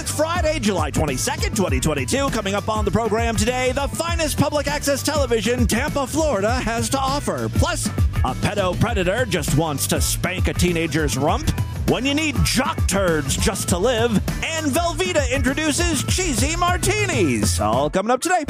It's Friday, July 22nd, 2022. Coming up on the program today, the finest public access television Tampa, Florida has to offer. Plus, a pedo predator just wants to spank a teenager's rump. When you need jock turds just to live, and Velveeta introduces cheesy martinis. All coming up today.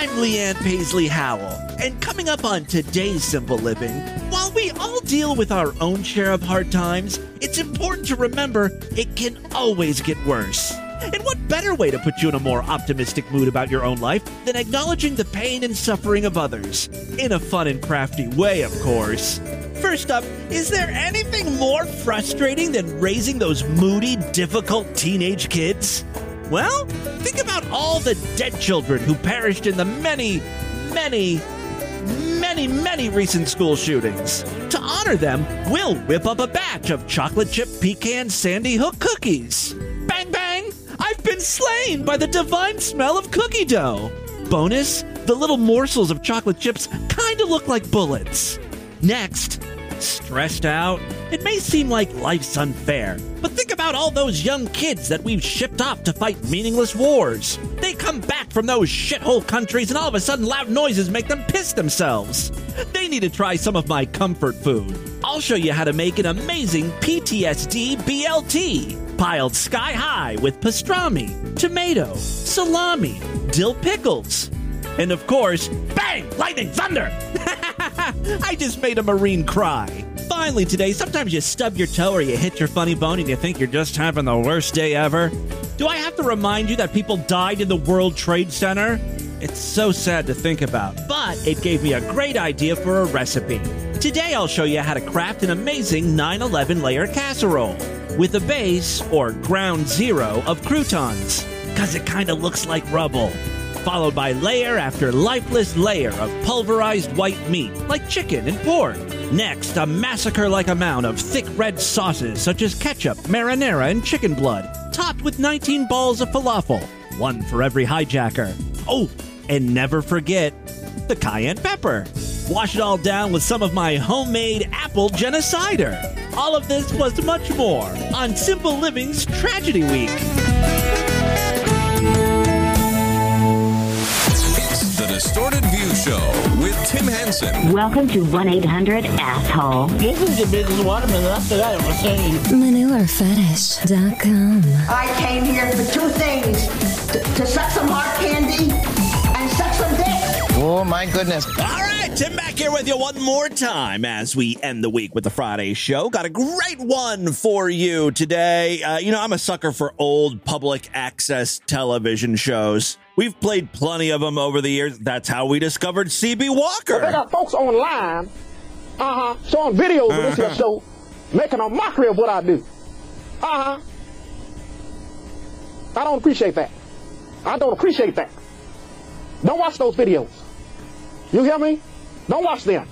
I'm Leanne Paisley Howell, and coming up on today's Simple Living, while we all deal with our own share of hard times, it's important to remember it can always get worse. And what better way to put you in a more optimistic mood about your own life than acknowledging the pain and suffering of others? In a fun and crafty way, of course. First up, is there anything more frustrating than raising those moody, difficult teenage kids? Well, think about all the dead children who perished in the many, many, many, many recent school shootings. To honor them, we'll whip up a batch of chocolate chip pecan sandy hook cookies. Bang, bang! I've been slain by the divine smell of cookie dough. Bonus, the little morsels of chocolate chips kind of look like bullets. Next, stressed out? It may seem like life's unfair, but think about all those young kids that we've shipped off to fight meaningless wars. They come back from those shithole countries and all of a sudden loud noises make them piss themselves. They need to try some of my comfort food. I'll show you how to make an amazing PTSD BLT, piled sky high with pastrami, tomato, salami, dill pickles, and of course, bang! Lightning, thunder! I just made a Marine cry. Finally, today, sometimes you stub your toe or you hit your funny bone and you think you're just having the worst day ever. Do I have to remind you that people died in the World Trade Center? It's so sad to think about, but it gave me a great idea for a recipe. Today, I'll show you how to craft an amazing 9 11 layer casserole with a base, or ground zero, of croutons, because it kind of looks like rubble followed by layer after lifeless layer of pulverized white meat, like chicken and pork. Next, a massacre like amount of thick red sauces such as ketchup, marinara, and chicken blood, topped with 19 balls of falafel, one for every hijacker. Oh, and never forget the cayenne pepper. Wash it all down with some of my homemade apple genocider. All of this plus much more on Simple Living's Tragedy Week. Distorted View Show with Tim Henson. Welcome to 1 800 Asshole. This is the business waterman. After that, I'm saying. ManureFetish.com. I came here for two things to, to suck some hard candy and suck some dick. Oh my goodness. All right, Tim back here with you one more time as we end the week with the Friday show. Got a great one for you today. Uh, you know, I'm a sucker for old public access television shows. We've played plenty of them over the years. That's how we discovered CB They Walker. got folks online, uh huh, showing videos of this here show, making a mockery of what I do. Uh huh. I don't appreciate that. I don't appreciate that. Don't watch those videos. You hear me? Don't watch them.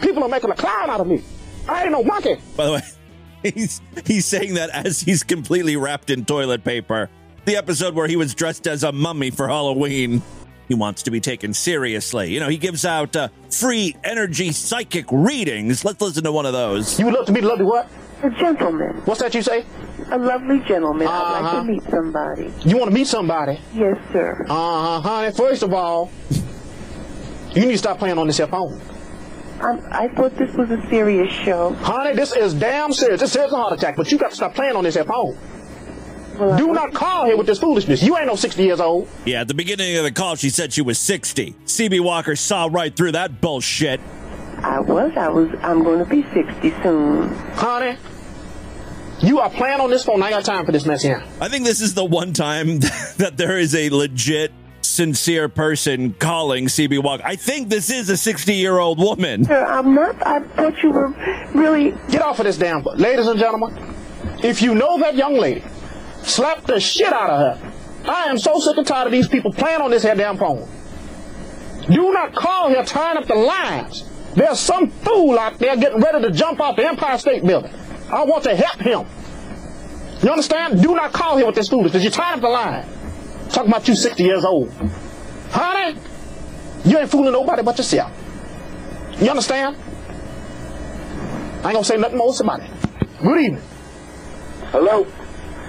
People are making a clown out of me. I ain't no monkey. By the way, he's he's saying that as he's completely wrapped in toilet paper. The episode where he was dressed as a mummy for Halloween. He wants to be taken seriously. You know, he gives out uh, free energy psychic readings. Let's listen to one of those. You would love to meet a lovely what? A gentleman, What's that you say? a lovely gentleman. I'd Uh-huh. like to meet somebody. You want to meet somebody? Yes, sir. Uh huh, honey. First of all, you need to stop playing on this here phone. I'm, I thought this was a serious show. Honey, this is damn serious. This is a heart attack, but you got to stop playing on this here phone. Well, I Do not call here with this foolishness. You ain't no 60 years old. Yeah, at the beginning of the call, she said she was 60. CB Walker saw right through that bullshit. I was. I was. I'm going to be 60 soon. Honey, you are playing on this phone. I got time for this mess here. I think this is the one time that there is a legit, sincere person calling CB Walker. I think this is a 60 year old woman. Sir, I'm not. I thought you were really. Get off of this damn book. Ladies and gentlemen, if you know that young lady, slap the shit out of her. I am so sick and tired of these people playing on this here damn phone. Do not call here tying up the lines. There's some fool out there getting ready to jump off the Empire State Building. I want to help him. You understand? Do not call here with this foolishness. Because you're tying up the line. Talking about you 60 years old. Honey, you ain't fooling nobody but yourself. You understand? I ain't gonna say nothing more to somebody. Good evening. Hello?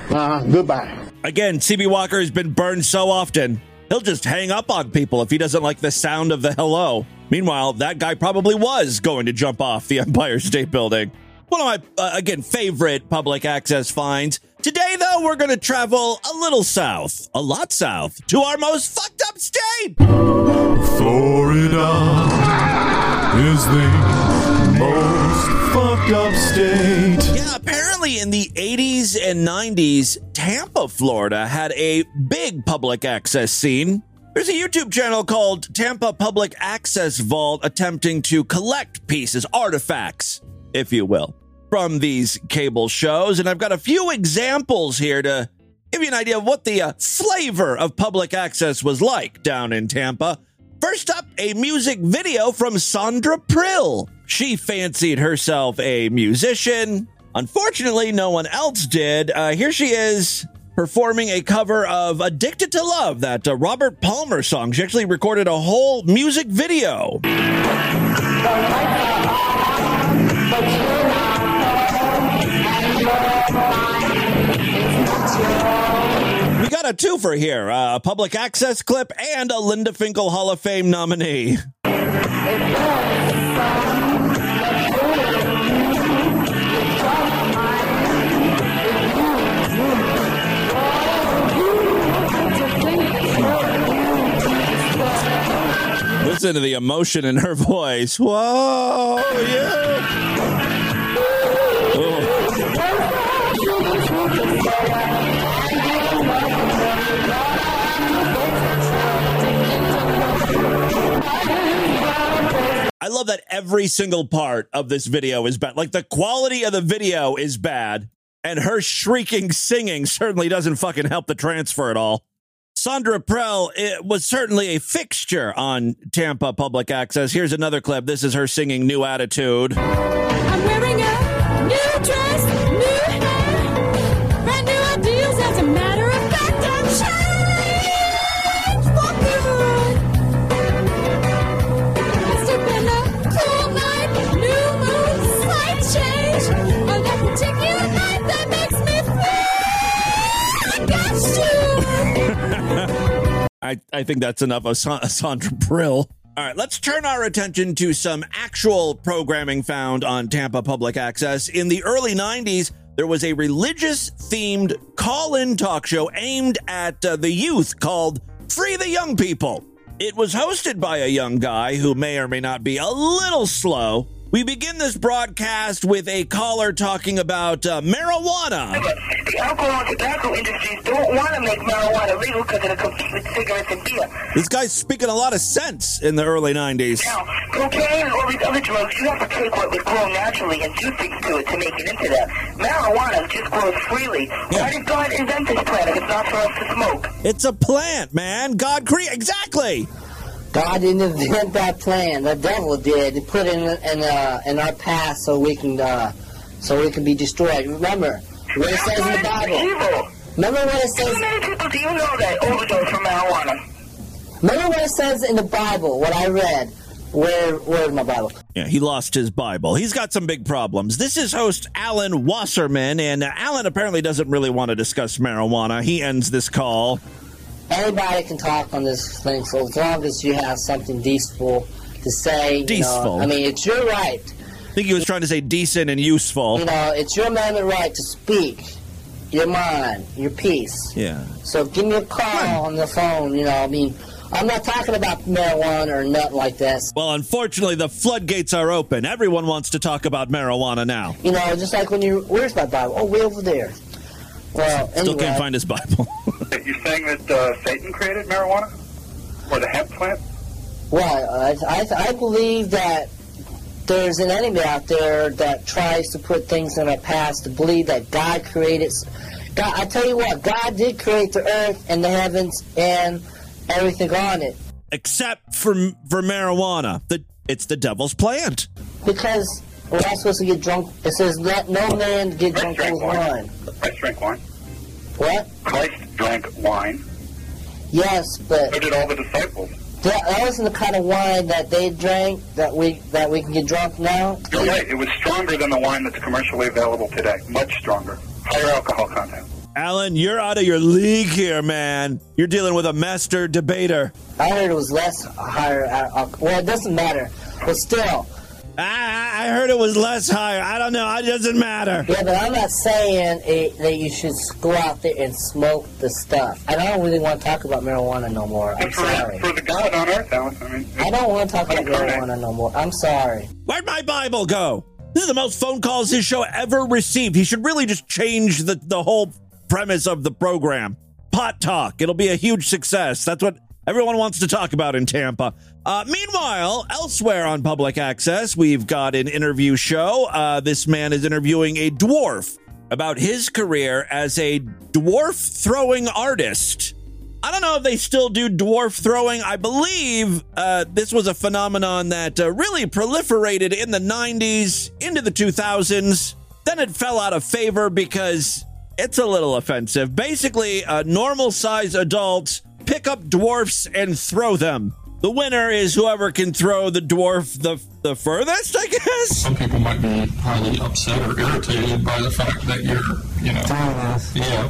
Uh, goodbye. Again, CB Walker has been burned so often, he'll just hang up on people if he doesn't like the sound of the hello. Meanwhile, that guy probably was going to jump off the Empire State Building. One of my, uh, again, favorite public access finds. Today, though, we're going to travel a little south, a lot south, to our most fucked up state. Florida is the most fucked up state. Apparently in the 80s and 90s, Tampa, Florida had a big public access scene. There's a YouTube channel called Tampa Public Access Vault attempting to collect pieces, artifacts, if you will, from these cable shows. And I've got a few examples here to give you an idea of what the uh, flavor of public access was like down in Tampa. First up, a music video from Sandra Prill. She fancied herself a musician. Unfortunately, no one else did. Uh, here she is performing a cover of Addicted to Love, that uh, Robert Palmer song. She actually recorded a whole music video. We got a twofer here a public access clip and a Linda Finkel Hall of Fame nominee. Listen to the emotion in her voice. Whoa, yeah. I love that every single part of this video is bad. Like the quality of the video is bad, and her shrieking singing certainly doesn't fucking help the transfer at all. Sandra Prell it was certainly a fixture on Tampa Public Access. Here's another clip. This is her singing New Attitude. I, I think that's enough of Sa- Sandra Brill. All right, let's turn our attention to some actual programming found on Tampa Public Access. In the early 90s, there was a religious themed call in talk show aimed at uh, the youth called Free the Young People. It was hosted by a young guy who may or may not be a little slow. We begin this broadcast with a caller talking about uh, marijuana. The alcohol and tobacco industries don't want to make marijuana legal because it'll compete with cigarettes and beer. This guy's speaking a lot of sense in the early 90s. Now, cocaine and all these other drugs, you have to take what was grown naturally and do things to it to make it into that. Marijuana just grows freely. Why did God invent this plant if it's not for us to smoke? It's a plant, man. God created exactly. God didn't invent that plan. The devil did. He put it in in, uh, in our past so we can uh, so we can be destroyed. Remember what it says in the Bible. Remember what it says. How says. many people do you know that overdose from marijuana? Remember what it says in the Bible. What I read. Where where's my Bible? Yeah, he lost his Bible. He's got some big problems. This is host Alan Wasserman, and uh, Alan apparently doesn't really want to discuss marijuana. He ends this call. Anybody can talk on this thing so as long as you have something decent to say. you know. Decentful. I mean, it's your right. I think he was trying to say decent and useful. You know, it's your amendment right to speak your mind, your piece. Yeah. So give me a call on the phone. You know, I mean, I'm not talking about marijuana or nothing like this. Well, unfortunately, the floodgates are open. Everyone wants to talk about marijuana now. You know, just like when you, where's my Bible? Oh, way over there. Well, Still anyway, can't find his Bible. You're saying that uh, Satan created marijuana? Or the hemp plant? well, I, I, I believe that there's an enemy out there that tries to put things in our past to believe that God created. God, I tell you what, God did create the earth and the heavens and everything on it. Except for for marijuana. The, it's the devil's plant. Because we're not supposed to get drunk. It says, let no man get drunk with wine. Christ drank wine. What? Christ drank wine. Yes, but So did all the disciples. that, that wasn't the kind of wine that they drank that we that we can get drunk now. You're right. It was stronger than the wine that's commercially available today. Much stronger. higher alcohol content. Alan, you're out of your league here, man. You're dealing with a master debater. I heard it was less higher. Uh, well, it doesn't matter, but still. I, I heard it was less higher. I don't know. It doesn't matter. Yeah, but I'm not saying it, that you should go out there and smoke the stuff. I don't really want to talk about marijuana no more. I'm sorry. For the God on earth, Alan. I mean, I don't want to talk about marijuana no more. I'm sorry. Where'd my Bible go? This is the most phone calls his show ever received. He should really just change the, the whole premise of the program. Pot talk. It'll be a huge success. That's what everyone wants to talk about in Tampa. Uh, meanwhile, elsewhere on public access, we've got an interview show. Uh, this man is interviewing a dwarf about his career as a dwarf throwing artist. I don't know if they still do dwarf throwing. I believe uh, this was a phenomenon that uh, really proliferated in the 90s, into the 2000s. Then it fell out of favor because it's a little offensive. Basically, normal size adults pick up dwarfs and throw them. The winner is whoever can throw the dwarf the the furthest, I guess. Some people might be highly upset or irritated by the fact that you're, you know, yeah.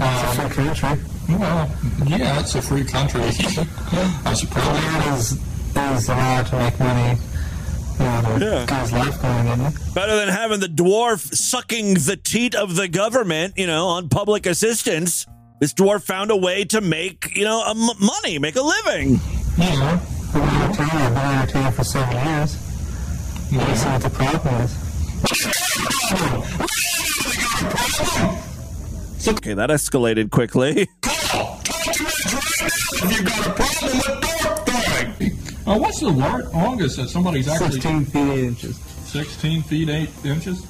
Um, It's a free country. well, yeah, it's a free country. I suppose. Man is, is allowed to make money. You Yeah. get life going, isn't it? Better than having the dwarf sucking the teat of the government, you know, on public assistance. This dwarf found a way to make, you know, a m- money, make a living. Yeah. I've been entertaining. I've been entertaining for seven years. You yeah. see what the problem is. Okay, that escalated quickly. Call, talk to us right now if you've got a problem with door throwing. Uh, what's the lar- longest that somebody's actually 16 feet 8 inches. 16 feet 8 inches?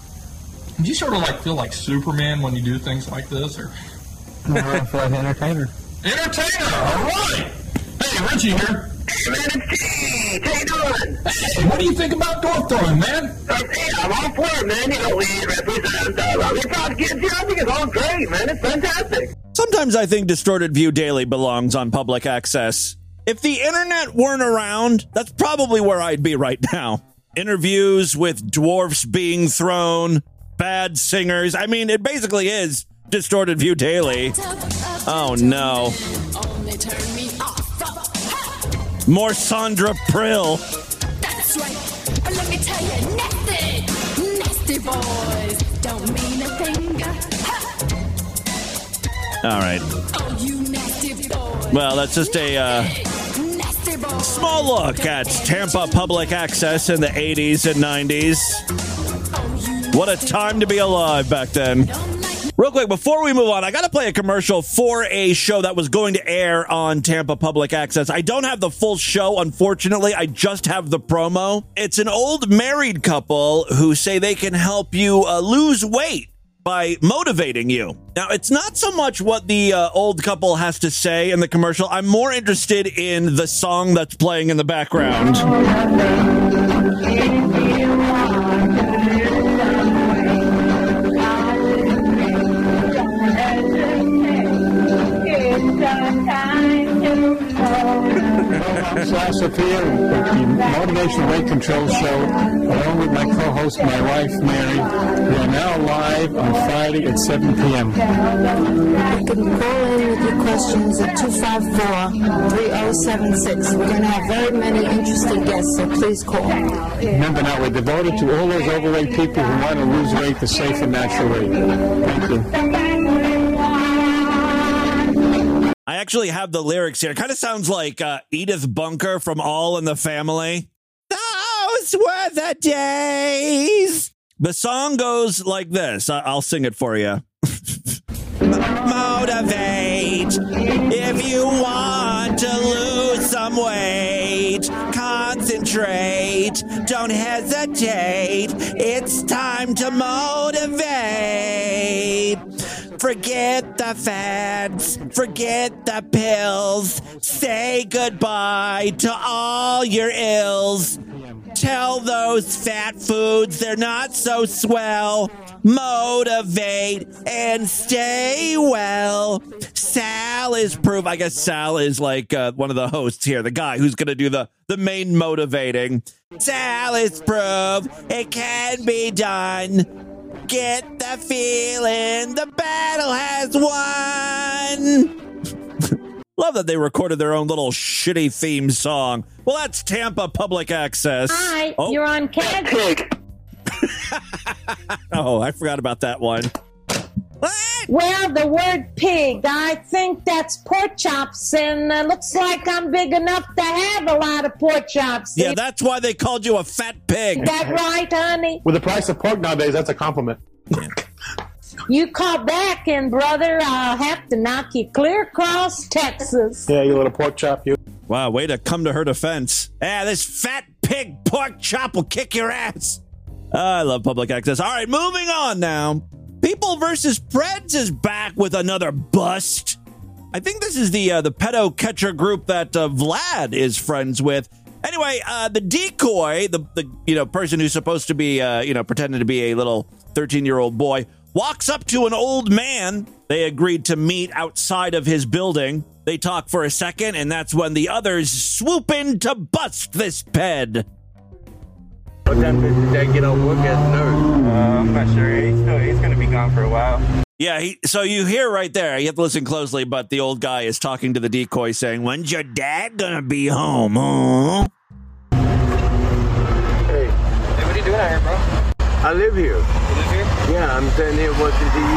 Do you sort of like feel like Superman when you do things like this? Or No, I feel like an entertainer. Entertainer, all right. Hey, Richie here. Hey, man, it's Steve. How you doing? Hey, what do you think about door throwing, man? Um, hey, I'm all for it, man. You know, we represent uh, we proud kids. I think it's all great, man. It's fantastic. Sometimes I think Distorted View Daily belongs on public access. If the internet weren't around, that's probably where I'd be right now. Interviews with dwarfs being thrown, bad singers. I mean, it basically is Distorted View Daily. Oh no. More Sandra Prill. That's right. But let me tell you, nasty, nasty boys don't mean a thing. Ha! All right. Oh, you nasty boys. Well, that's just a uh, small look at Tampa public access in the 80s and 90s. What a time to be alive back then. Real quick, before we move on, I got to play a commercial for a show that was going to air on Tampa Public Access. I don't have the full show, unfortunately. I just have the promo. It's an old married couple who say they can help you uh, lose weight by motivating you. Now, it's not so much what the uh, old couple has to say in the commercial. I'm more interested in the song that's playing in the background. Sal Sophia with the Motivational Weight Control Show, along with my co-host, my wife, Mary. We are now live on Friday at 7 p.m. You can call in with your questions at 254-3076. We're going to have very many interesting guests, so please call. Remember now, we're devoted to all those overweight people who want to lose weight the safe and natural way. Thank you. I actually have the lyrics here. It kind of sounds like uh, Edith Bunker from All in the Family. Those were the days. The song goes like this. I- I'll sing it for you. Motivate if you want to lose some weight. Concentrate, don't hesitate. It's time to motivate. Forget the fads, forget the pills. Say goodbye to all your ills. Tell those fat foods they're not so swell. Motivate and stay well. Sal is proof. I guess Sal is like uh, one of the hosts here, the guy who's going to do the, the main motivating. Sal is proof it can be done. Get the feeling the battle has won. Love that they recorded their own little shitty theme song. Well, that's Tampa Public Access. Hi, Oh, you're on Keg. oh, I forgot about that one. Well, the word pig, I think that's pork chops, and uh, looks like I'm big enough to have a lot of pork chops. Yeah, that's why they called you a fat pig. Is that right, honey? With the price of pork nowadays, that's a compliment. You call back, and brother, I'll have to knock you clear across Texas. Yeah, you little pork chop, you. Wow, way to come to her defense. Ah, this fat pig pork chop will kick your ass. I love public access. All right, moving on now. People versus Preds is back with another bust. I think this is the uh, the pedo catcher group that uh, Vlad is friends with. Anyway, uh, the decoy, the the you know person who's supposed to be uh, you know pretending to be a little thirteen year old boy, walks up to an old man. They agreed to meet outside of his building. They talk for a second, and that's when the others swoop in to bust this ped. What time did they get off work as a nurse? Uh, I'm not sure. He's still he's gonna be gone for a while. Yeah, he, so you hear right there, you have to listen closely, but the old guy is talking to the decoy saying, When's your dad gonna be home, huh? Hey, hey, what are you doing out here, bro? I live here. You live here? Yeah, I'm sitting here watching TV.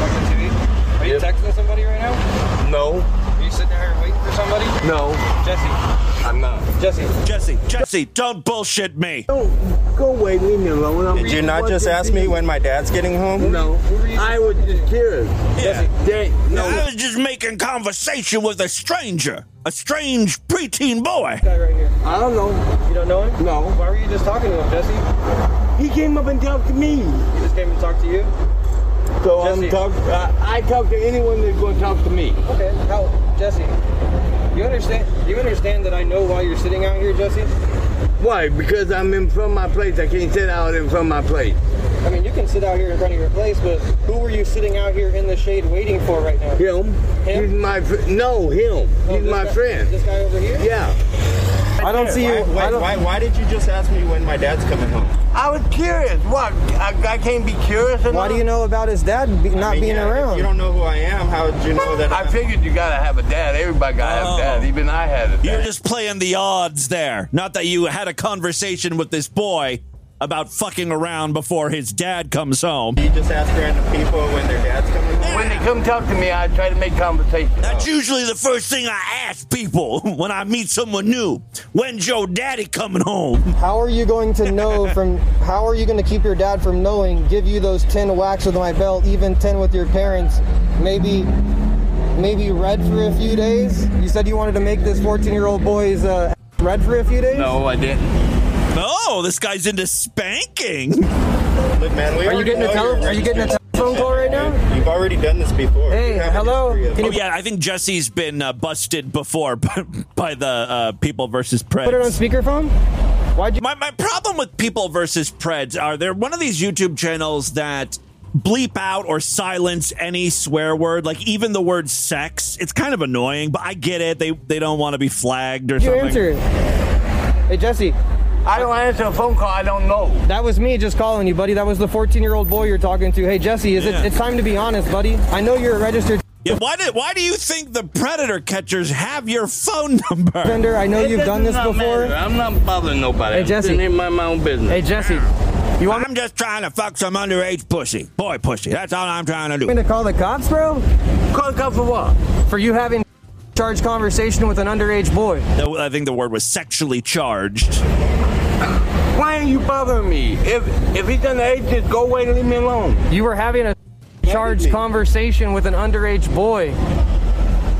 Watching TV? Are you texting somebody right now? No. Are you sitting out here waiting for somebody? No. Jesse. I'm not. Jesse. Jesse, Jesse, don't bullshit me. Don't Go away, leave me alone. I'm Did you not just watching ask me when my dad's getting home? No. I was just curious. Yeah. They, no. I was just making conversation with a stranger, a strange preteen boy. guy right here. I don't know. You don't know him? No. Why were you just talking to him, Jesse? He came up and talked to me. He just came and talked to you? So I'm Jesse. talk. Uh, I talk to anyone that's going to talk to me. Okay. How, Jesse? You understand? You understand that I know why you're sitting out here, Jesse? Why? Because I'm in front of my place. I can't sit out in front of my place. I mean, you can sit out here in front of your place, but who were you sitting out here in the shade waiting for right now? Him. Him? He's my fr- no. Him. Oh, He's my guy- friend. This guy over here? Yeah. I don't see you. Why- don't, why- why did you just ask me when my dad's coming home? I was curious. What? I, I can't be curious enough? Why do you know about his dad be, not being around? you don't know who I am. How would you know that? I figured you gotta have a dad. Everybody gotta have a dad. Oh. Even I had a dad. You're just playing the odds there. Not that you had a conversation with this boy about fucking around before his dad comes home. You just ask random people when their dad's coming home? When they come talk to me, I try to make conversation. That's usually the first thing I ask people when I meet someone new. When's your daddy coming home? How are you going to know from? How are you going to keep your dad from knowing? Give you those ten whacks with my belt, even ten with your parents. Maybe, maybe red for a few days. You said you wanted to make this fourteen-year-old boy's uh, red for a few days. No, I didn't. Oh, this guy's into spanking. Look, man, we Are you getting a know tele- you're you getting a telephone call right now? You've already done this before. Hey, You have a hello? history of- Can Oh yeah, I think Jesse's been uh, busted before by the uh, People versus Preds. Put it on speakerphone. Why'd you? My my problem with People versus Preds are they're one of these YouTube channels that bleep out or silence any swear word, like even the word sex. It's kind of annoying, but I get it. They they don't want to be flagged or You something. answer. Hey Jesse. I don't answer a phone call. I don't know. That was me just calling you, buddy. That was the 14-year-old boy you're talking to. Hey Jesse, is Yeah. it? It's time to be honest, buddy. I know you're a registered Yeah, why did why do you think the predator catchers have your phone number? offender. I know It you've done this before. matter. I'm not bothering nobody. Hey, I'm Jesse. sitting in my, my own business. Hey Jesse, you want I'm just trying to fuck some underage pussy, boy pussy. That's all I'm trying to me do. to call the cops, bro? Call the cops for what? For you having charged conversation with an underage boy. I think the word was sexually charged. Why are you bothering me? If if he's underage, just go away and leave me alone. You were having a charged conversation with an underage boy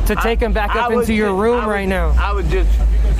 to take him back up was into your just- room I was- right now. I was just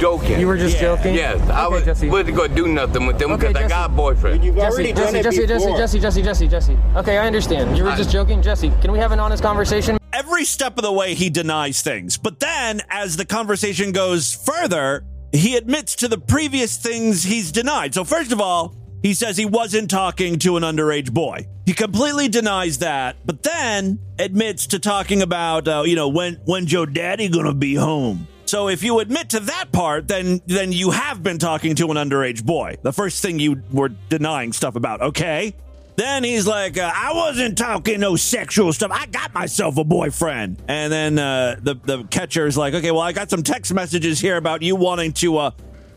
joking. You were just joking? Yes, I Okay, was, Jesse. wasn't gonna do nothing with them Okay, because I Jesse. got a boyfriend. Jesse, Jesse, Jesse, Jesse, Jesse, Jesse, Jesse, Jesse. Okay, I understand. You were I- just joking, Jesse. Can we have an honest conversation? every step of the way he denies things. But then as the conversation goes further, he admits to the previous things he's denied. So first of all, he says he wasn't talking to an underage boy. He completely denies that, but then admits to talking about, uh, you know, when when's your daddy gonna be home? So if you admit to that part, then then you have been talking to an underage boy. The first thing you were denying stuff about, okay? Then he's like, uh, I wasn't talking no sexual stuff. I got myself a boyfriend. And then uh, the the catcher is like, okay, well, I got some text messages here about you wanting to uh,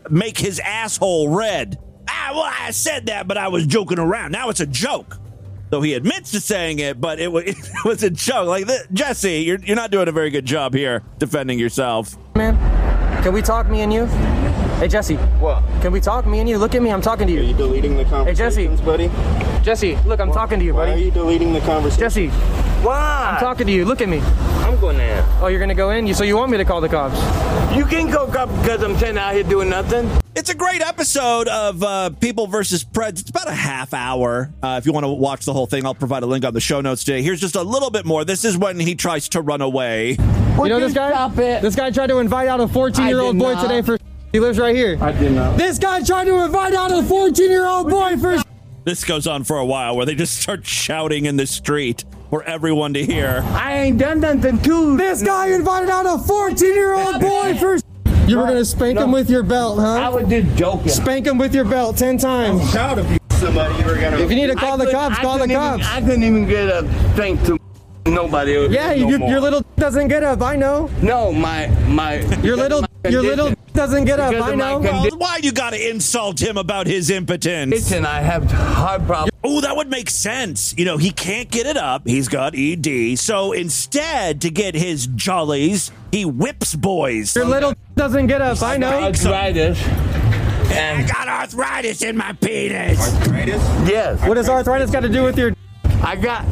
make his asshole red. Ah, well, I said that, but I was joking around. Now it's a joke. So he admits to saying it, but it was, it was a joke. Like this, Jesse, you're you're not doing a very good job here defending yourself. Man, can we talk, me and you? Hey, Jesse. What? Can we talk, me and you? Look at me, I'm talking to you. Are you deleting the Hey, Jesse. buddy? Jesse, look, I'm talking to you, Why buddy. are you deleting the conversation? Jesse, Why? I'm talking to you. Look at me. I'm going in. Oh, you're gonna go in? You so you want me to call the cops? You can go up because I'm sitting out here doing nothing. It's a great episode of uh, People versus Preds. It's about a half hour. Uh, if you want to watch the whole thing, I'll provide a link on the show notes today. Here's just a little bit more. This is when he tries to run away. you know this guy? Stop it. This guy tried to invite out a 14 year old boy not. today for. He lives right here. I did not. This guy tried to invite out a 14 year old boy for. This goes on for a while where they just start shouting in the street for everyone to hear. I ain't done nothing too. This guy invited out a 14 year old boy for. You were gonna spank him with your belt, huh? I would do joking. Spank him with your belt 10 times. proud of you. Somebody you were gonna. If you need to call I the cops, I call the couldn't even- cops. I couldn't even get a thank to nobody. Yeah, no you, your little doesn't get up. I know. No, my my. Your little your little doesn't get up. I know. condi- why you got to insult him about his impotence? Listen, I have heart problems. Oh, that would make sense. You know, he can't get it up. He's got ED. So instead, to get his jollies, he whips boys. Your little doesn't get up. I know. Arthritis. I got arthritis in my penis. Arthritis? Yes. What does arthritis got to do with your? I got.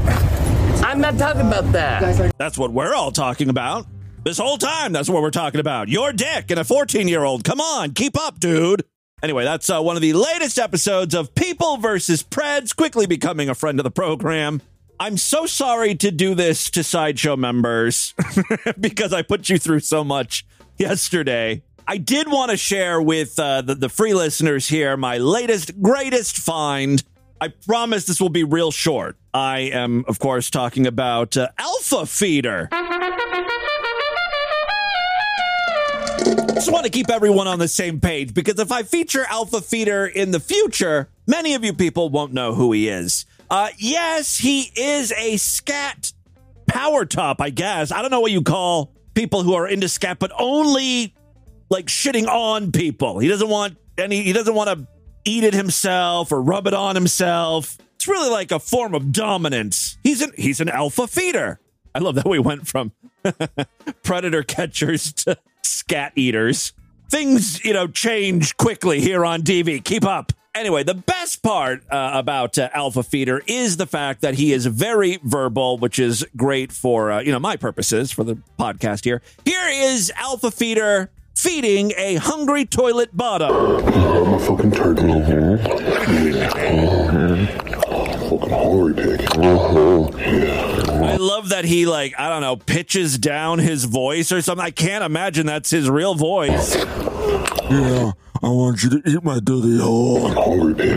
I'm not talking about that. That's what we're all talking about. This whole time, that's what we're talking about. Your dick and a 14 year old. Come on, keep up, dude. Anyway, that's uh, one of the latest episodes of People versus Preds, quickly becoming a friend of the program. I'm so sorry to do this to Sideshow members because I put you through so much yesterday. I did want to share with uh, the, the free listeners here my latest, greatest find. I promise this will be real short. I am, of course, talking about uh, Alpha Feeder. I just want to keep everyone on the same page because if I feature Alpha Feeder in the future, many of you people won't know who he is. Uh, yes, he is a scat power top, I guess. I don't know what you call people who are into scat, but only like shitting on people. He doesn't want any, he doesn't want to eat it himself or rub it on himself. It's really like a form of dominance. He's an, he's an alpha feeder. I love that we went from predator catchers to scat eaters. Things, you know, change quickly here on DV. Keep up. Anyway, the best part uh, about uh, Alpha Feeder is the fact that he is very verbal, which is great for, uh, you know, my purposes for the podcast here. Here is Alpha Feeder feeding a hungry toilet bottom. I'm a fucking turd. Fucking hungry pig. I love that he like I don't know pitches down his voice or something. I can't imagine that's his real voice. Yeah, I want you to eat my dirty hole. I'm hungry pig.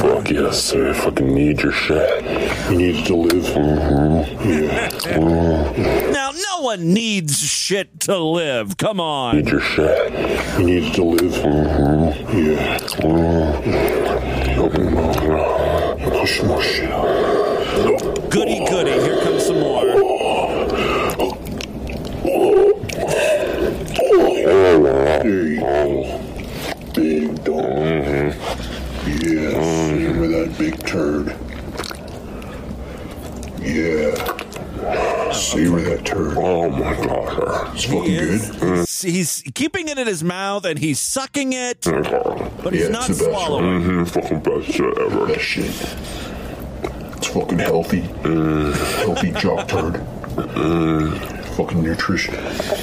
Fuck yes, sir. I fucking need your shit. You need to live. Mm-hmm. Yeah. Now, no one needs shit to live. Come on. Need your shit. You need to live. Mm-hmm. Yeah. Goody goody. Here comes some more. There mm-hmm. you go. Big dog. Yes. Remember that big turd. Yeah. Savor that turd. Oh my god. It's fucking good. Mm. he's, he's keeping it in his mouth and he's sucking it, but he's Yeah, not it's the best, swallowing. Mm-hmm. Fucking best shit ever. Best shit. It's fucking healthy. Mm. Healthy jock turd. Mm. Fucking nutrition.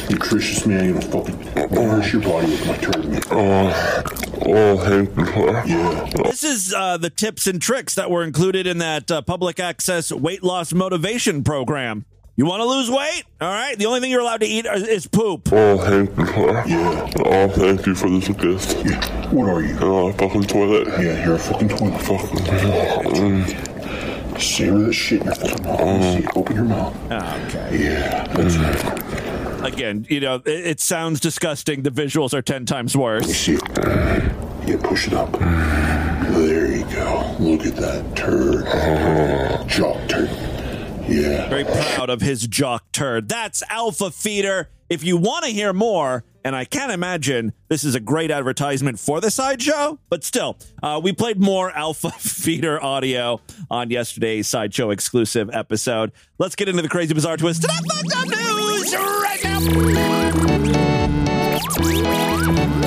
Nutritious man. You Gonna fucking nourish your body with my turd, man. Oh, oh, thank you. Yeah. This is uh, the tips and tricks that were included in that uh, public access weight loss motivation program. You want to lose weight? All right. The only thing you're allowed to eat is, is poop. Oh, thank you. Yeah. Oh, thank you for this gift. Yeah. What are you? Oh, a fucking toilet. Yeah, you're a fucking toilet. Fucking. Mm. Savor that shit in your fucking mouth. Let me see. Open your mouth. Ah, okay. Yeah. That's mm-hmm. right. Again, you know, it, it sounds disgusting. The visuals are 10 times worse. See. It. Yeah, push it up. There you go. Look at that turd. Uh-huh. Jock turd. Yeah. Very proud of his jock turd. That's Alpha Feeder. If you want to hear more, and I can't imagine this is a great advertisement for the sideshow, but still, uh, we played more Alpha Feeder audio on yesterday's sideshow exclusive episode. Let's get into the crazy bizarre twist. News right now.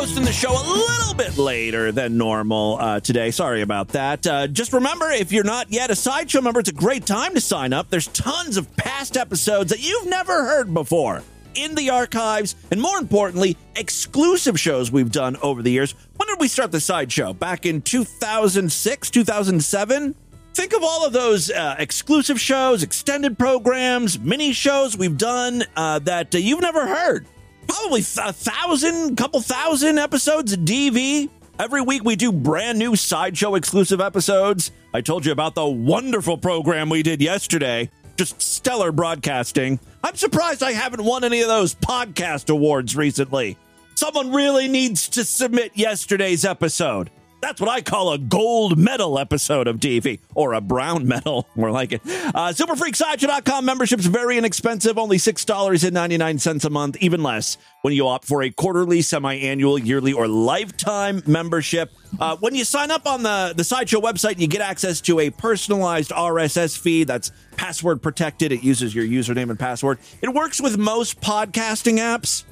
Posting the show a little bit later than normal uh, today. Sorry about that. Uh, just remember, if you're not yet a sideshow member, it's a great time to sign up. There's tons of past episodes that you've never heard before in the archives, and more importantly, exclusive shows we've done over the years. When did we start the sideshow? Back in 2006, 2007? Think of all of those uh, exclusive shows, extended programs, mini shows we've done uh, that uh, you've never heard. Probably a thousand, couple thousand episodes of DV. Every week we do brand new sideshow exclusive episodes. I told you about the wonderful program we did yesterday. Just stellar broadcasting. I'm surprised I haven't won any of those podcast awards recently. Someone really needs to submit yesterday's episode. That's what I call a gold medal episode of DV, or a brown medal, more like it. Uh, SuperFreakSideshow.com membership's very inexpensive, only $6.99 a month, even less when you opt for a quarterly, semi-annual, yearly, or lifetime membership. Uh, when you sign up on the, the Sideshow website, you get access to a personalized RSS feed that's password protected. It uses your username and password. It works with most podcasting apps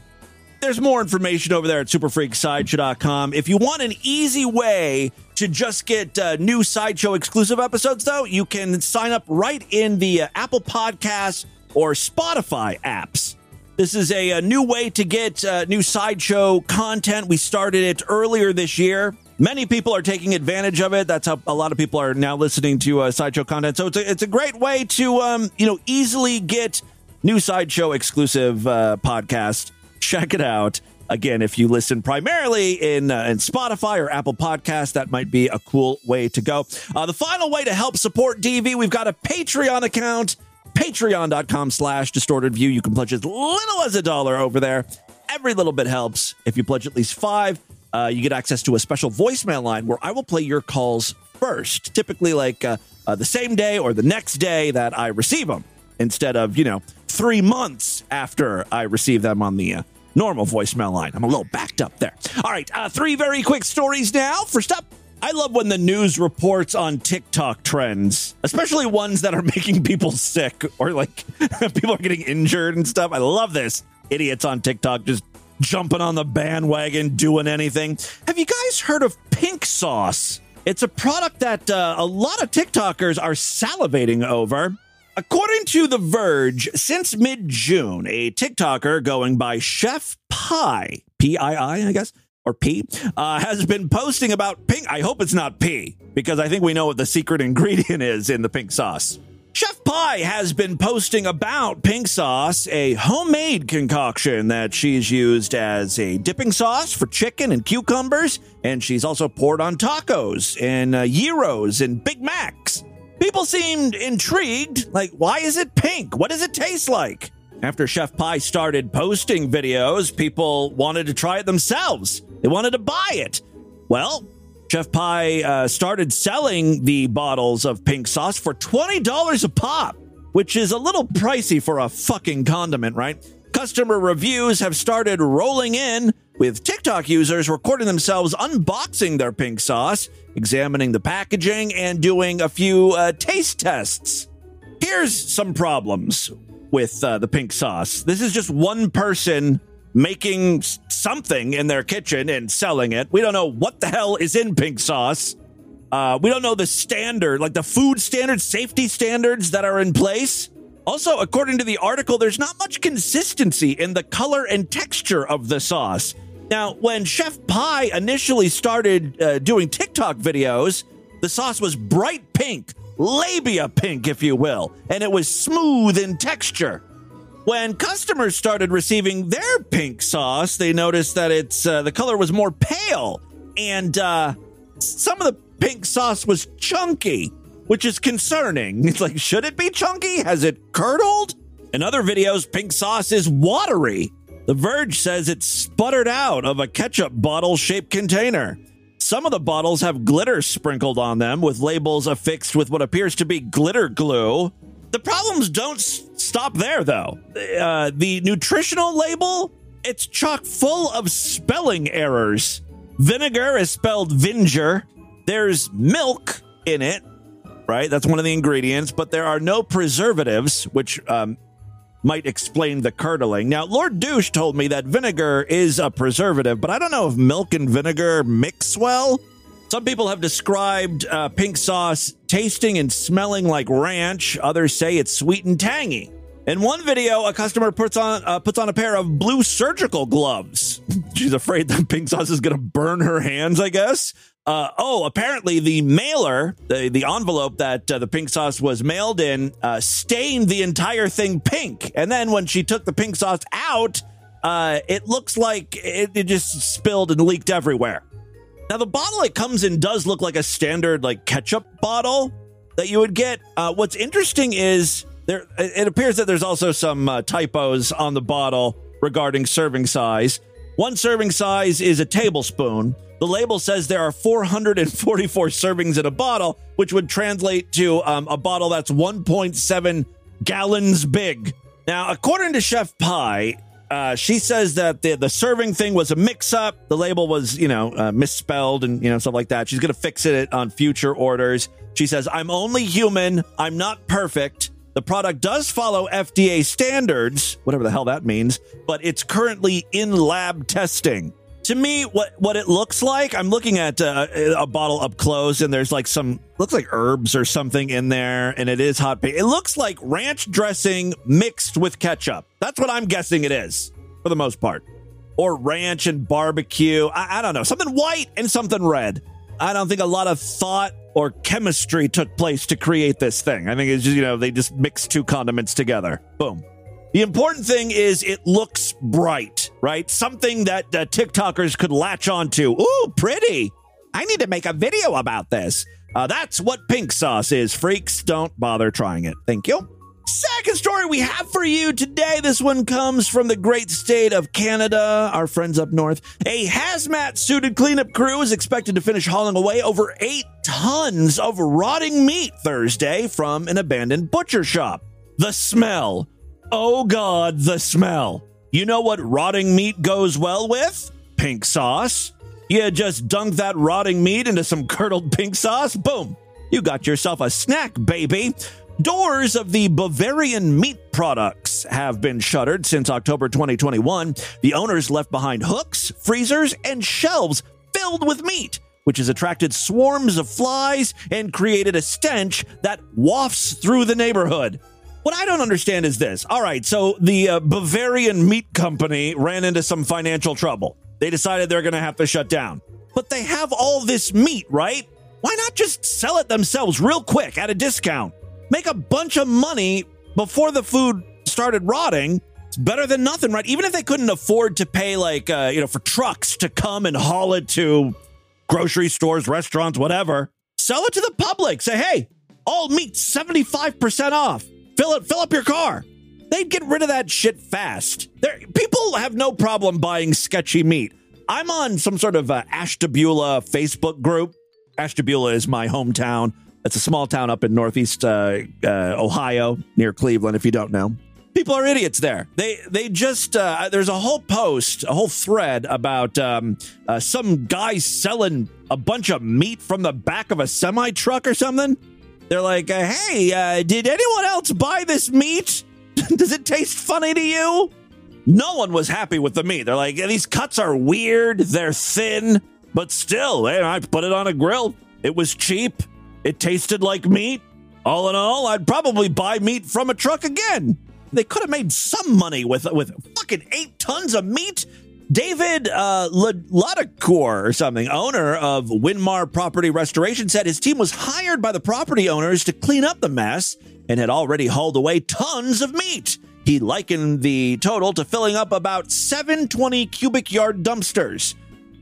there's more information over there at superfreaksideshow.com. If you want an easy way to just get uh, new sideshow exclusive episodes, though, you can sign up right in the uh, Apple Podcasts or Spotify apps. This is a, a new way to get uh, new sideshow content. We started it earlier this year. Many people are taking advantage of it. That's how a lot of people are now listening to uh, sideshow content. So it's a, it's a great way to um, you know easily get new sideshow exclusive uh, podcast check it out. Again, if you listen primarily in uh, in Spotify or Apple Podcasts, that might be a cool way to go. Uh, the final way to help support DV, we've got a Patreon account, patreon.com slash distorted view. You can pledge as little as a dollar over there. Every little bit helps. If you pledge at least five, uh, you get access to a special voicemail line where I will play your calls first, typically like uh, uh, the same day or the next day that I receive them, instead of, you know, three months after I receive them on the uh, normal voicemail line. I'm a little backed up there. All right, uh, three very quick stories now. First up, I love when the news reports on TikTok trends, especially ones that are making people sick or like people are getting injured and stuff. I love this. Idiots on TikTok just jumping on the bandwagon, doing anything. Have you guys heard of pink sauce? It's a product that uh, a lot of TikTokers are salivating over. According to The Verge, since mid June, a TikToker going by Chef Pii, P I I, I guess, or P, uh, has been posting about pink. I hope it's not P, because I think we know what the secret ingredient is in the pink sauce. Chef Pii has been posting about pink sauce, a homemade concoction that she's used as a dipping sauce for chicken and cucumbers, and she's also poured on tacos and uh, gyros and Big Macs. People seemed intrigued. Like, why is it pink? What does it taste like? After Chef Pii started posting videos, people wanted to try it themselves. They wanted to buy it. Well, Chef Pii uh, started selling the bottles of pink sauce for $20 a pop, which is a little pricey for a fucking condiment, right? Customer reviews have started rolling in with TikTok users recording themselves unboxing their pink sauce, examining the packaging, and doing a few uh, taste tests. Here's some problems with uh, the pink sauce. This is just one person making something in their kitchen and selling it. We don't know what the hell is in pink sauce. Uh, we don't know the standard, like the food standards, safety standards that are in place. Also, according to the article, there's not much consistency in the color and texture of the sauce. Now, when Chef Pii initially started uh, doing TikTok videos, the sauce was bright pink, labia pink, if you will, and it was smooth in texture. When customers started receiving their pink sauce, they noticed that it's uh, the color was more pale, and uh, some of the pink sauce was chunky, which is concerning. It's like, should it be chunky? Has it curdled? In other videos, pink sauce is watery. The Verge says it's sputtered out of a ketchup bottle shaped container. Some of the bottles have glitter sprinkled on them with labels affixed with what appears to be glitter glue. The problems don't s- stop there, though. Uh, the nutritional label, it's chock full of spelling errors. Vinegar is spelled vinger. There's milk in it, right? That's one of the ingredients, but there are no preservatives, which um, might explain the curdling. Now, Lord Douche told me that vinegar is a preservative, but I don't know if milk and vinegar mix well. Some people have described uh, pink sauce tasting and smelling like ranch. Others say it's sweet and tangy. In one video, a customer puts on uh, puts on a pair of blue surgical gloves. She's afraid that pink sauce is going to burn her hands. I guess. Uh, oh, apparently the mailer, the, the envelope that uh, the pink sauce was mailed in, uh, stained the entire thing pink. And then when she took the pink sauce out, uh, it looks like it, it just spilled and leaked everywhere. Now the bottle it comes in does look like a standard like ketchup bottle that you would get. Uh, what's interesting is there. It appears that there's also some uh, typos on the bottle regarding serving size. One serving size is a tablespoon. The label says there are 444 servings in a bottle, which would translate to um, a bottle that's 1.7 gallons big. Now, according to Chef Pii, uh, she says that the, the serving thing was a mix up. The label was, you know, uh, misspelled and, you know, stuff like that. She's going to fix it on future orders. She says, I'm only human. I'm not perfect. The product does follow FDA standards, whatever the hell that means, but it's currently in lab testing. To me, what what it looks like, I'm looking at uh, a bottle up close, and there's like some looks like herbs or something in there, and it is hot pink. It looks like ranch dressing mixed with ketchup. That's what I'm guessing it is for the most part, or ranch and barbecue. I, I don't know, something white and something red. I don't think a lot of thought or chemistry took place to create this thing. I think it's just, you know, they just mixed two condiments together. Boom. The important thing is it looks bright, right? Something that uh, TikTokers could latch onto. Ooh, pretty. I need to make a video about this. Uh, that's what pink sauce is, freaks. Don't bother trying it. Thank you. Second story we have for you today. This one comes from the great state of Canada, our friends up north. A hazmat suited cleanup crew is expected to finish hauling away over eight tons of rotting meat Thursday from an abandoned butcher shop. The smell. Oh God, the smell. You know what rotting meat goes well with? Pink sauce. You just dunk that rotting meat into some curdled pink sauce, boom. You got yourself a snack, baby. Doors of the Bavarian meat products have been shuttered since October 2021. The owners left behind hooks, freezers, and shelves filled with meat, which has attracted swarms of flies and created a stench that wafts through the neighborhood. What I don't understand is this. All right, so the uh, Bavarian Meat Company ran into some financial trouble. They decided they're going to have to shut down. But they have all this meat, right? Why not just sell it themselves real quick at a discount? Make a bunch of money before the food started rotting. It's better than nothing, right? Even if they couldn't afford to pay, like, uh, you know, for trucks to come and haul it to grocery stores, restaurants, whatever, sell it to the public. Say, hey, all meat 75% off. Fill it, fill up your car. They'd get rid of that shit fast. There, people have no problem buying sketchy meat. I'm on some sort of uh, Ashtabula Facebook group. Ashtabula is my hometown. It's a small town up in northeast uh, uh, Ohio near Cleveland. If you don't know, people are idiots there. They they just uh, there's a whole post, a whole thread about um, uh, some guy selling a bunch of meat from the back of a semi truck or something. They're like, uh, "Hey, uh, did anyone else buy this meat? Does it taste funny to you?" No one was happy with the meat. They're like, "These cuts are weird. They're thin, but still, I put it on a grill. It was cheap. It tasted like meat. All in all, I'd probably buy meat from a truck again. They could have made some money with with fucking eight tons of meat. David uh, Ladacour or something, owner of Winmar Property Restoration, said his team was hired by the property owners to clean up the mess and had already hauled away tons of meat. He likened the total to filling up about 720 cubic yard dumpsters.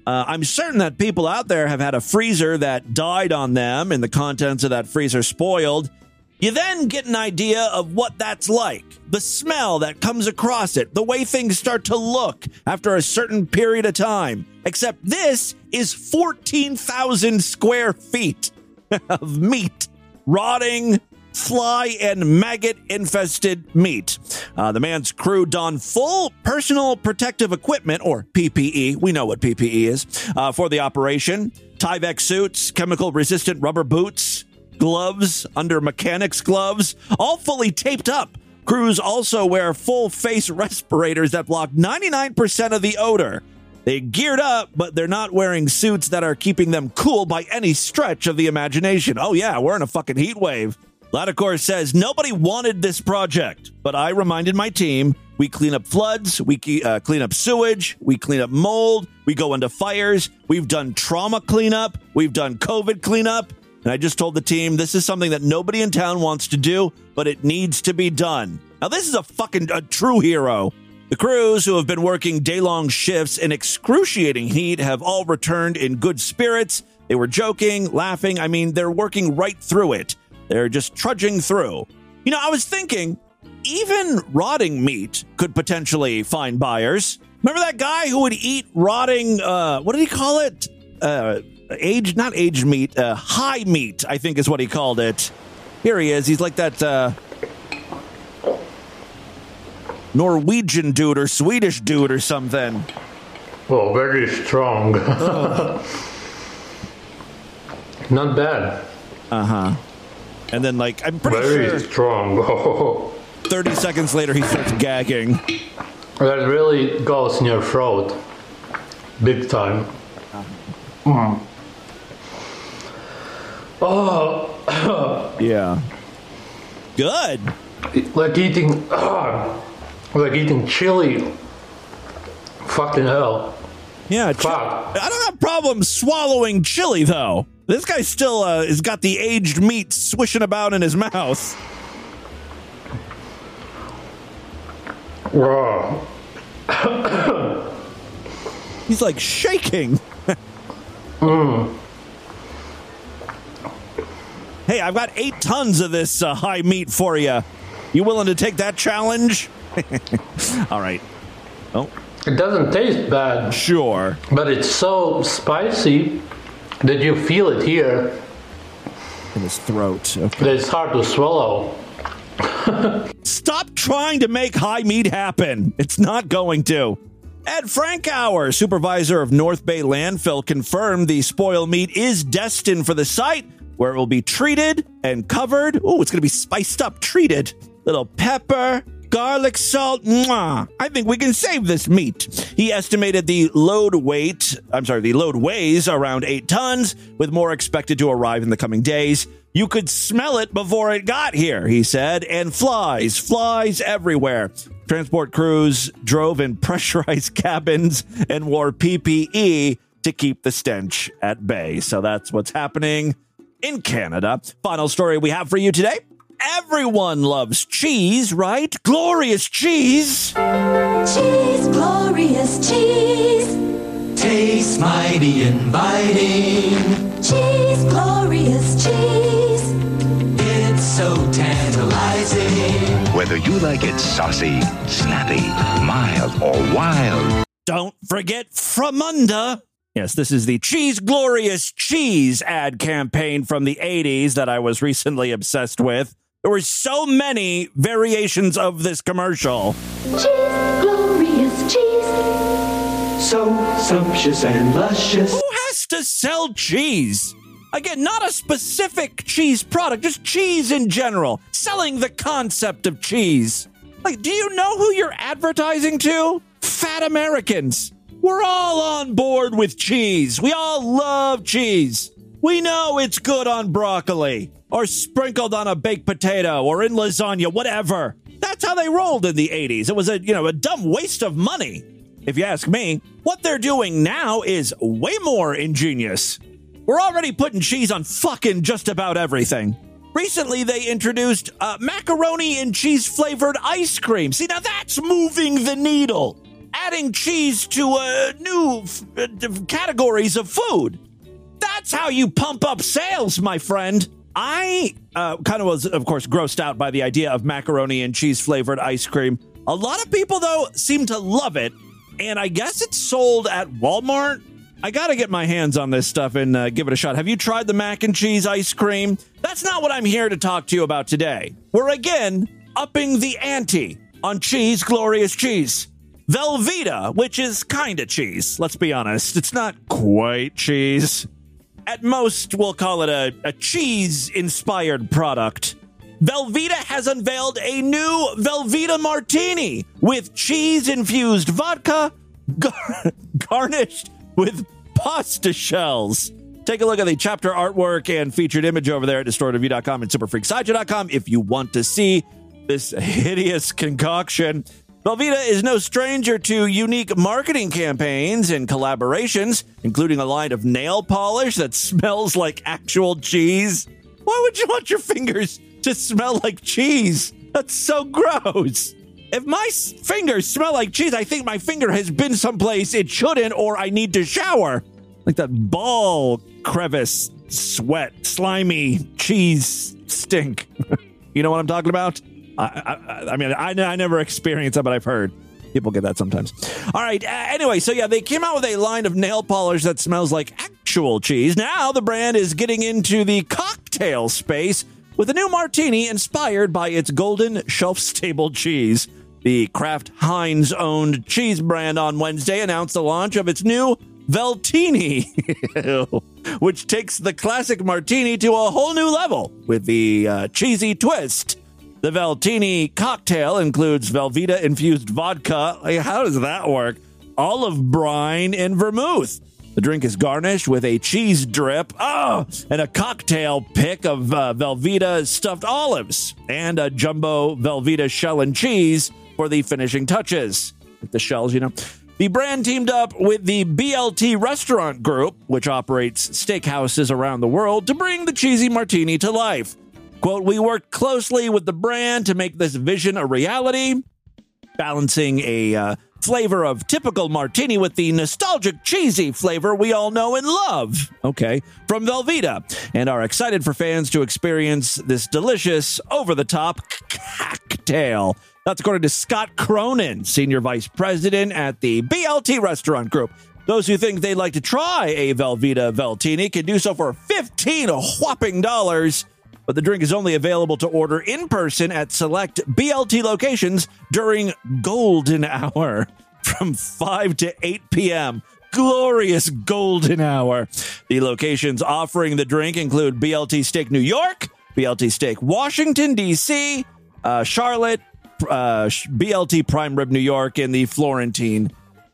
Uh, I'm certain that people out there have had a freezer that died on them and the contents of that freezer spoiled. You then get an idea of what that's like, the smell that comes across it, the way things start to look after a certain period of time. Except this is 14,000 square feet of meat, rotting, fly and maggot infested meat. Uh, the man's crew donned full personal protective equipment, or PPE. We know what PPE is uh, for the operation. Tyvek suits, chemical resistant rubber boots, gloves under mechanics gloves, all fully taped up. Crews also wear full face respirators that block 99% of the odor. They geared up, but they're not wearing suits that are keeping them cool by any stretch of the imagination. Oh, yeah, we're in a fucking heat wave. Latticore says nobody wanted this project, but I reminded my team we clean up floods, we uh, clean up sewage, we clean up mold, we go into fires, we've done trauma cleanup, we've done COVID cleanup. And I just told the team this is something that nobody in town wants to do, but it needs to be done. Now, this is a fucking a true hero. The crews who have been working day long shifts in excruciating heat have all returned in good spirits. They were joking, laughing. I mean, they're working right through it. They're just trudging through. You know, I was thinking, even rotting meat could potentially find buyers. Remember that guy who would eat rotting, uh, what did he call it? Uh, aged, not aged meat, uh, high meat, I think is what he called it. Here he is. He's like that, uh, Norwegian dude or Swedish dude or something. Well, very strong. Not bad. Uh huh. And then, like, I'm pretty Very sure strong. 30 seconds later, he starts gagging. that really goes in your throat. Big time. Mm. Oh, Yeah. Good. like eating, like eating chili. Fucking hell. Yeah, chi- I don't have problems swallowing chili though. This guy still uh, has got the aged meat swishing about in his mouth. Raw. He's like shaking. Mm. Hey, I've got eight tons of this uh, high meat for you. You willing to take that challenge? All right. Oh, It doesn't taste bad. Sure. But it's so spicy that you feel it here. In his throat. That it's hard to swallow. Stop trying to make high meat happen. It's not going to. Ed Frankauer, supervisor of North Bay Landfill, confirmed the spoil meat is destined for the site where it will be treated and covered. Oh, it's going to be spiced up, treated. Little pepper, garlic, salt. Mwah. I think we can save this meat. He estimated the load weight, I'm sorry, the load weighs around eight tons, with more expected to arrive in the coming days. You could smell it before it got here, he said, and flies, flies everywhere. Transport crews drove in pressurized cabins and wore PPE to keep the stench at bay. So that's what's happening in Canada. Final story we have for you today. Everyone loves cheese, right? Glorious cheese. Cheese, glorious cheese. Tastes mighty inviting. Cheese, glorious cheese. It's so tantalizing. Whether you like it saucy, snappy, mild, or wild. Don't forget Framunda. Yes, this is the Cheese Glorious Cheese ad campaign from the 80s that I was recently obsessed with. There were so many variations of this commercial. Cheese, glorious cheese. So sumptuous and luscious. Who has to sell cheese? Again, not a specific cheese product, just cheese in general, selling the concept of cheese. Like, do you know who you're advertising to? Fat Americans. We're all on board with cheese. We all love cheese. We know it's good on broccoli, or sprinkled on a baked potato, or in lasagna, whatever. That's how they rolled in the 80s. It was a, you know, a dumb waste of money. If you ask me, what they're doing now is way more ingenious. We're already putting cheese on fucking just about everything. Recently, they introduced uh, macaroni and cheese flavored ice cream. See, now that's moving the needle. Adding cheese to uh, new f- uh, categories of food. That's how you pump up sales, my friend. I uh, kind of was, of course, grossed out by the idea of macaroni and cheese flavored ice cream. A lot of people, though, seem to love it, and I guess it's sold at Walmart. I got to get my hands on this stuff and uh, give it a shot. Have you tried the mac and cheese ice cream? That's not what I'm here to talk to you about today. We're again upping the ante on cheese, glorious cheese. Velveeta, which is kind of cheese, let's be honest. It's not quite cheese. At most, we'll call it a, a cheese inspired product. Velveeta has unveiled a new Velveeta Martini with cheese infused vodka gar- garnished with pasta shells. Take a look at the chapter artwork and featured image over there at distortedview.com and superfreaksideshow.com if you want to see this hideous concoction. Velveeta is no stranger to unique marketing campaigns and collaborations, including a line of nail polish that smells like actual cheese. Why would you want your fingers to smell like cheese? That's so gross. If my fingers smell like cheese, I think my finger has been someplace it shouldn't, or I need to shower. Like that ball crevice, sweat, slimy cheese stink. you know what I'm talking about? I, I, I mean, I, I never experienced that, but I've heard people get that sometimes. All right. Uh, anyway, so yeah, they came out with a line of nail polish that smells like actual cheese. Now the brand is getting into the cocktail space with a new martini inspired by its golden shelf stable cheese. The Kraft Heinz owned cheese brand on Wednesday announced the launch of its new Veltini, which takes the classic martini to a whole new level with the uh, cheesy twist. The Veltini cocktail includes Velveeta infused vodka. Like, how does that work? Olive brine and vermouth. The drink is garnished with a cheese drip, oh, and a cocktail pick of uh, Velveeta stuffed olives, and a jumbo Velveeta shell and cheese for the finishing touches. The shells, you know. The brand teamed up with the BLT Restaurant Group, which operates steakhouses around the world, to bring the cheesy martini to life. Quote, we worked closely with the brand to make this vision a reality, balancing a uh, flavor of typical martini with the nostalgic cheesy flavor we all know and love. Okay, from Velveeta, and are excited for fans to experience this delicious, over the top cocktail. That's according to Scott Cronin, Senior Vice President at the BLT Restaurant Group. Those who think they'd like to try a Velveeta Veltini can do so for 15 whopping dollars but the drink is only available to order in person at select BLT locations during golden hour from 5 to 8 p.m. Glorious golden hour. The locations offering the drink include BLT Steak New York, BLT Steak Washington, D.C., uh, Charlotte, uh, BLT Prime Rib New York, and the Florentine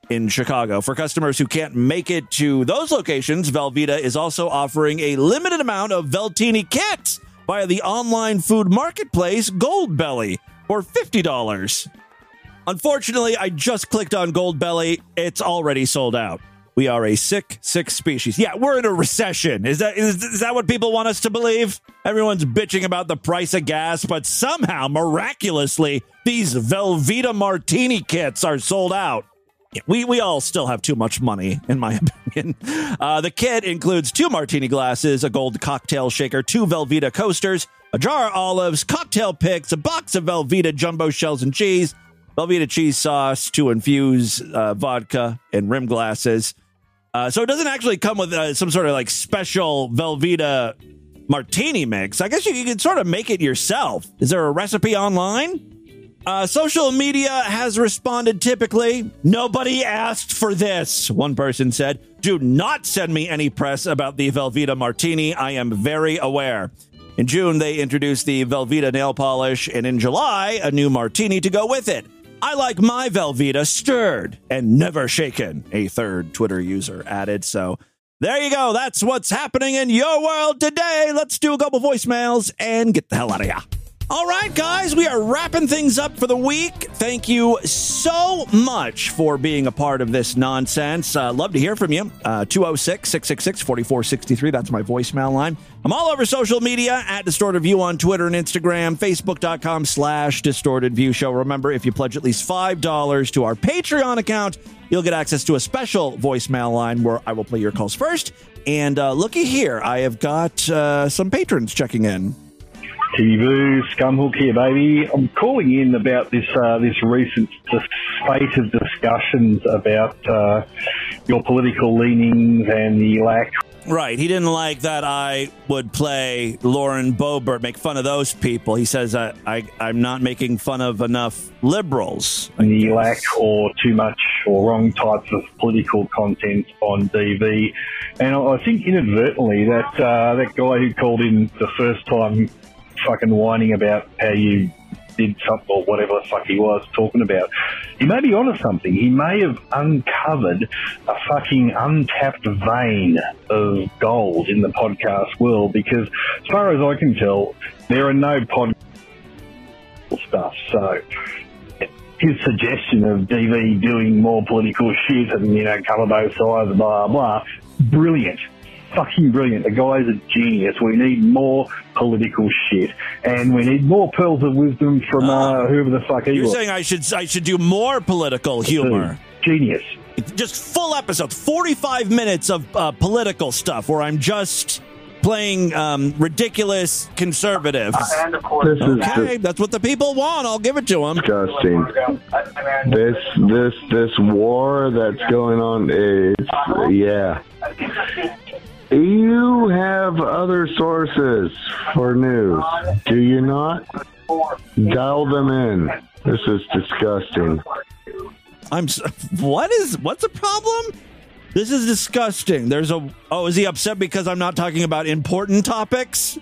in Chicago. For customers who can't make it to those locations, Velveeta is also offering a limited amount of Veltini kits via the online food marketplace Goldbelly for $50. Unfortunately, I just clicked on Goldbelly. It's already sold out. We are a sick, sick species. Yeah, we're in a recession. Is that is, is that what people want us to believe? Everyone's bitching about the price of gas, but somehow, miraculously, these Velveeta Martini kits are sold out. We we all still have too much money, in my opinion. Uh, the kit includes two martini glasses, a gold cocktail shaker, two Velveeta coasters, a jar of olives, cocktail picks, a box of Velveeta jumbo shells and cheese, Velveeta cheese sauce to infuse uh, vodka, and rim glasses. Uh, so it doesn't actually come with uh, some sort of like special Velveeta martini mix. I guess you, you can sort of make it yourself. Is there a recipe online? Uh, social media has responded typically. Nobody asked for this, one person said. Do not send me any press about the Velveeta Martini. I am very aware. In June, they introduced the Velveeta nail polish, and in July, a new martini to go with it. I like my Velveeta stirred and never shaken, a third Twitter user added. So there you go. That's what's happening in your world today. Let's do a couple voicemails and get the hell out of here. All right, guys, we are wrapping things up for the week. Thank you so much for being a part of this nonsense. Uh, love to hear from you. 206 666 4463. That's my voicemail line. I'm all over social media at Distorted View on Twitter and Instagram, Facebook.com slash Distorted View Show. Remember, if you pledge at least $5 to our Patreon account, you'll get access to a special voicemail line where I will play your calls first And uh, looky here, I have got uh, some patrons checking in. TV Scumhook here, baby. I'm calling in about this uh, this recent spate of discussions about uh, your political leanings and the lack Right. He didn't like that I would play Lauren Boebert, make fun of those people. He says I, I, I'm not making fun of enough liberals. the lack or too much or wrong types of political content on TV, And I I think inadvertently that uh, that guy who called in the first time fucking whining about how you did something or whatever the fuck he was talking about. He may be onto something. He may have uncovered a fucking untapped vein of gold in the podcast world because as far as I can tell, there are no pod stuff. So his suggestion of DV doing more political shit and, you know, cover both sides, blah, blah, brilliant. Fucking brilliant. The guy's a genius. We need more political shit. And we need more pearls of wisdom from uh, whoever the fuck he was. You're was. saying I should I should do more political humor. Genius. Just full episodes, 45 minutes of uh, political stuff where I'm just playing um, ridiculous conservatives. This is okay, that's what the people want. I'll give it to them. disgusting. This this this war that's going on is yeah. You have other sources for news, do you not? Dial them in. This is disgusting. I'm s- what is what's the problem? This is disgusting. There's a oh, is he upset because I'm not talking about important topics?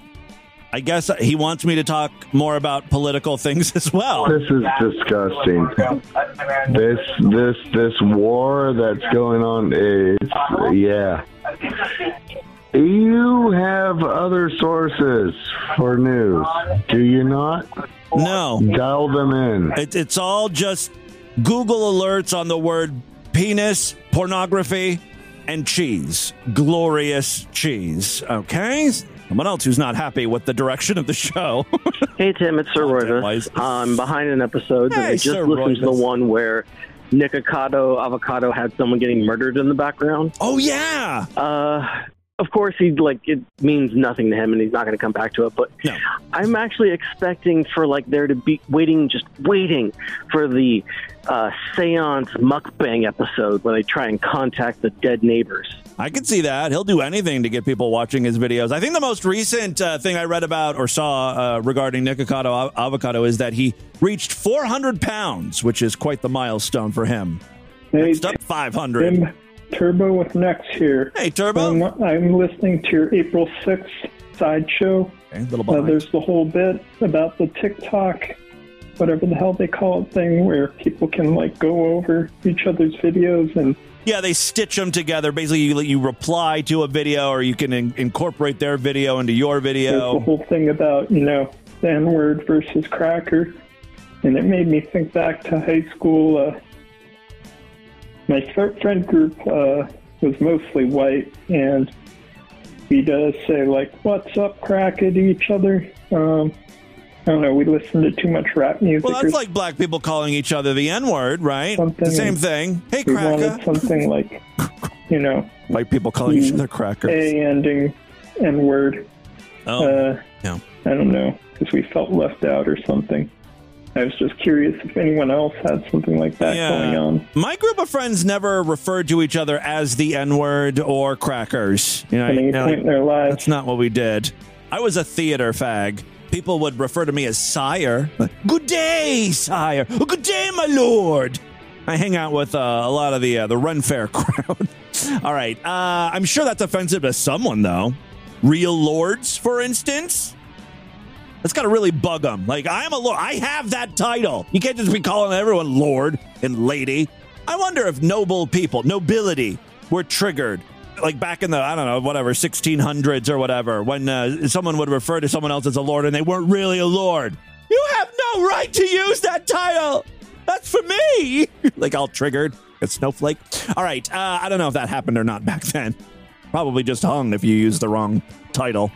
I guess he wants me to talk more about political things as well. This is disgusting. This this this war that's going on is yeah. You have other sources for news, do you not? No. Dial them in. It, it's all just Google alerts on the word penis, pornography, and cheese. Glorious cheese. Okay? Someone else who's not happy with the direction of the show. Hey Tim, it's Sir Roivas. I'm behind an episode, and Hey, I just Sir listened to the one where Nikocado Avocado had someone getting murdered in the background. Oh yeah. Uh, of course, he like it means nothing to him, and he's not going to come back to it. But I'm actually expecting for like there to be waiting, just waiting for the uh, seance mukbang episode where they try and contact the dead neighbors. I can see that. He'll do anything to get people watching his videos. I think the most recent uh, thing I read about or saw uh, regarding Nikocado Av- Avocado is that he reached 400 pounds, which is quite the milestone for him. Hey, Next up, 500. Tim, Turbo with Nex here. Hey, Turbo. I'm, I'm listening to your April 6th sideshow. Okay, little Uh, there's the whole bit about the TikTok, whatever the hell they call it thing, where people can like go over each other's videos and Yeah, they stitch them together. Basically, you, you reply to a video, or you can in- incorporate their video into your video. there's the whole thing about you know the N word versus cracker, and it made me think back to high school. Uh, my friend group uh, was mostly white, and we'd uh, say like "What's up, crack?" at each other. Um, I don't know. We listened to too much rap music. Well, that's like black people calling each other the N word, right? The same thing. Hey, we cracker. wanted something like, you know, White people calling each other crackers. A ending N word. Oh, uh, yeah. I don't know because we felt left out or something. I was just curious if anyone else had something like that going on. My group of friends never referred to each other as the N word or crackers. You know, At any you know, point in their lives. That's not what we did. I was a theater fag. People would refer to me as sire. Good day, sire. Oh, good day, my lord. I hang out with uh, a lot of the uh, the Ren Faire crowd. All right, uh, I'm sure that's offensive to someone though. Real lords, for instance. That's got to really bug them. Like, I'm a lord. I have that title. You can't just be calling everyone lord and lady. I wonder if noble people, nobility, were triggered. Like back in the, I don't know, whatever, 1600s or whatever, when uh, someone would refer to someone else as a lord and they weren't really a lord. You have no right to use that title. That's for me. like, all triggered. A snowflake. All right. Uh, I don't know if that happened or not back then. Probably just hung if you used the wrong title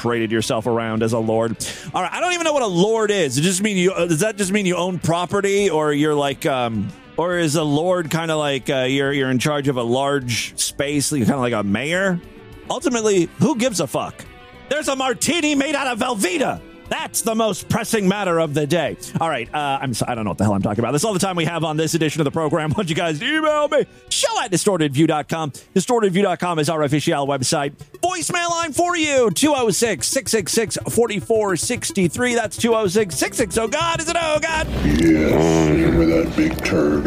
paraded yourself around as a lord. All right, I don't even know what a lord is. It just mean you? uh, Does that just mean you own property, or you're like, um, or is a lord kind of like uh, you're you're in charge of a large space, kind of like a mayor? ultimately, who gives a fuck? There's a martini made out of Velveeta. That's the most pressing matter of the day. All right, uh, I'm so, I don't know what the hell I'm talking about. That's all the time we have on this edition of the program. Want you guys email me? Show at distortedview.com. Distortedview.com is our official website. Voicemail line for you 206 666 4463. That's 206 660. Oh, God, is it oh, God? Yes, remember that big turd.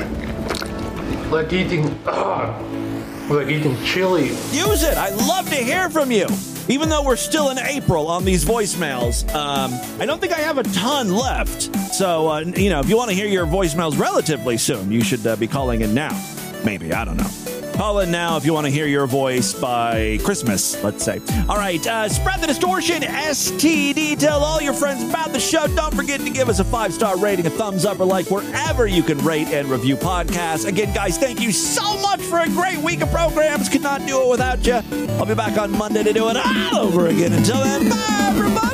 Like eating, uh, like eating chili. Use it. I love to hear from you. Even though we're still in April on these voicemails, um, I don't think I have a ton left. So, uh, you know, if you want to hear your voicemails relatively soon, you should uh, be calling in now. Maybe, I don't know. Call in now if you want to hear your voice by Christmas, let's say. All right, uh, spread the distortion, STD. Tell all your friends about the show. Don't forget to give us a five star rating, a thumbs up, or like wherever you can rate and review podcasts. Again, guys, thank you so much for a great week of programs. Could not do it without you. I'll be back on Monday to do it all over again. Until then, bye, everybody.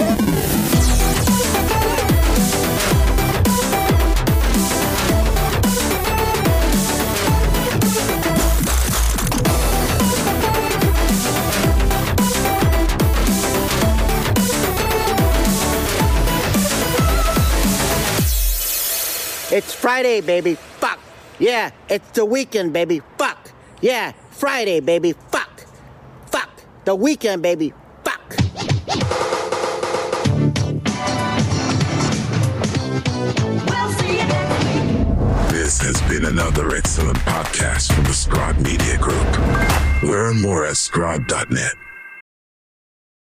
It's Friday, baby. Fuck. Yeah, it's the weekend, baby. Fuck. Yeah, Friday, baby. Fuck. Fuck. The weekend, baby. Fuck. This has been another excellent podcast from the Scribe Media Group. Learn more at scribe.net.